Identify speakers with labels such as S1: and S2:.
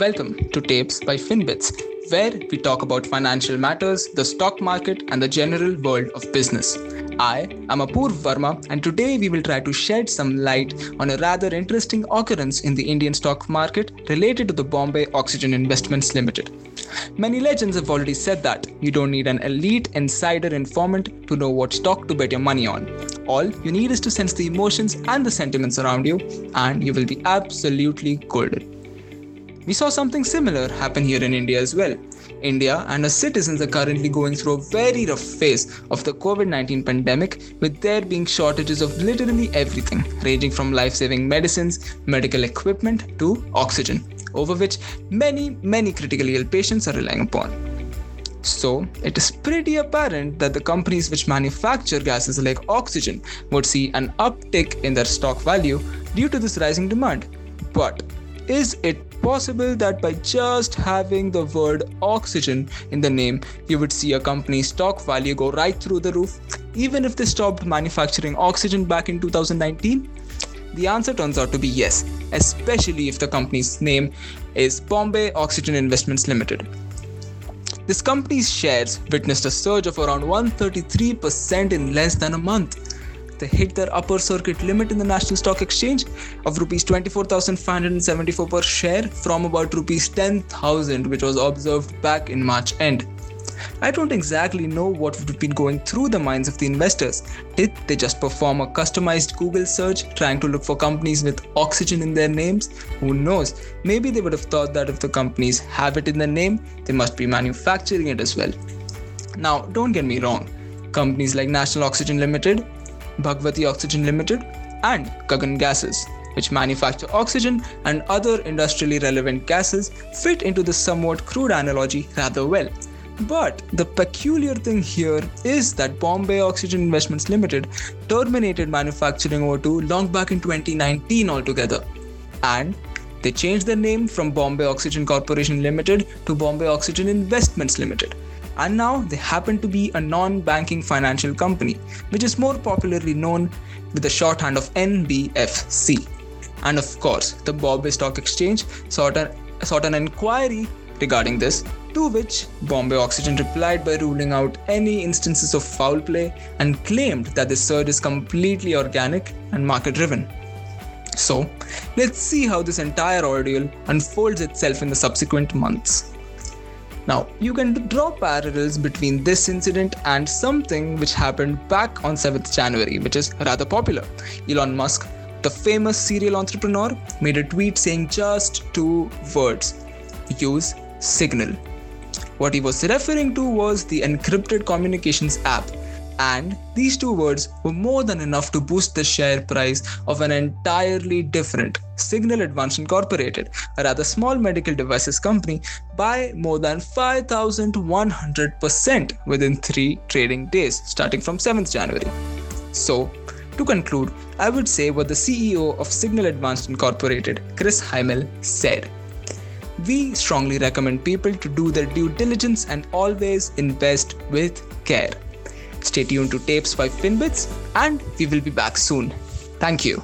S1: Welcome to Tapes by Finbits, where we talk about financial matters, the stock market, and the general world of business. I am Apurv Verma, and today we will try to shed some light on a rather interesting occurrence in the Indian stock market related to the Bombay Oxygen Investments Limited. Many legends have already said that you don't need an elite insider informant to know what stock to bet your money on. All you need is to sense the emotions and the sentiments around you, and you will be absolutely golden. We saw something similar happen here in India as well. India and our citizens are currently going through a very rough phase of the COVID 19 pandemic, with there being shortages of literally everything, ranging from life saving medicines, medical equipment, to oxygen, over which many, many critically ill patients are relying upon. So, it is pretty apparent that the companies which manufacture gases like oxygen would see an uptick in their stock value due to this rising demand. But is it possible that by just having the word oxygen in the name, you would see a company's stock value go right through the roof, even if they stopped manufacturing oxygen back in 2019? The answer turns out to be yes, especially if the company's name is Bombay Oxygen Investments Limited. This company's shares witnessed a surge of around 133% in less than a month they hit their upper circuit limit in the National Stock Exchange of rupees 24,574 per share from about rupees 10,000 which was observed back in March end. I don't exactly know what would have been going through the minds of the investors. Did they just perform a customized Google search trying to look for companies with oxygen in their names? Who knows? Maybe they would have thought that if the companies have it in their name, they must be manufacturing it as well. Now, don't get me wrong. Companies like National Oxygen Limited, Bhagwati Oxygen Limited, and Gagan Gases, which manufacture oxygen and other industrially relevant gases, fit into the somewhat crude analogy rather well. But the peculiar thing here is that Bombay Oxygen Investments Limited terminated manufacturing O2 long back in 2019 altogether. And they changed their name from Bombay Oxygen Corporation Limited to Bombay Oxygen Investments Limited and now they happen to be a non banking financial company, which is more popularly known with the shorthand of NBFC. And of course, the Bombay Stock Exchange sought an, sought an inquiry regarding this, to which Bombay Oxygen replied by ruling out any instances of foul play and claimed that the surge is completely organic and market driven. So, let's see how this entire ordeal unfolds itself in the subsequent months. Now, you can draw parallels between this incident and something which happened back on 7th January, which is rather popular. Elon Musk, the famous serial entrepreneur, made a tweet saying just two words use Signal. What he was referring to was the encrypted communications app and these two words were more than enough to boost the share price of an entirely different Signal Advanced Incorporated, a rather small medical devices company, by more than 5,100% within three trading days, starting from 7th January. So, to conclude, I would say what the CEO of Signal Advanced Incorporated, Chris Hymel, said. We strongly recommend people to do their due diligence and always invest with care. Stay tuned to Tapes by Finbits, and we will be back soon. Thank you.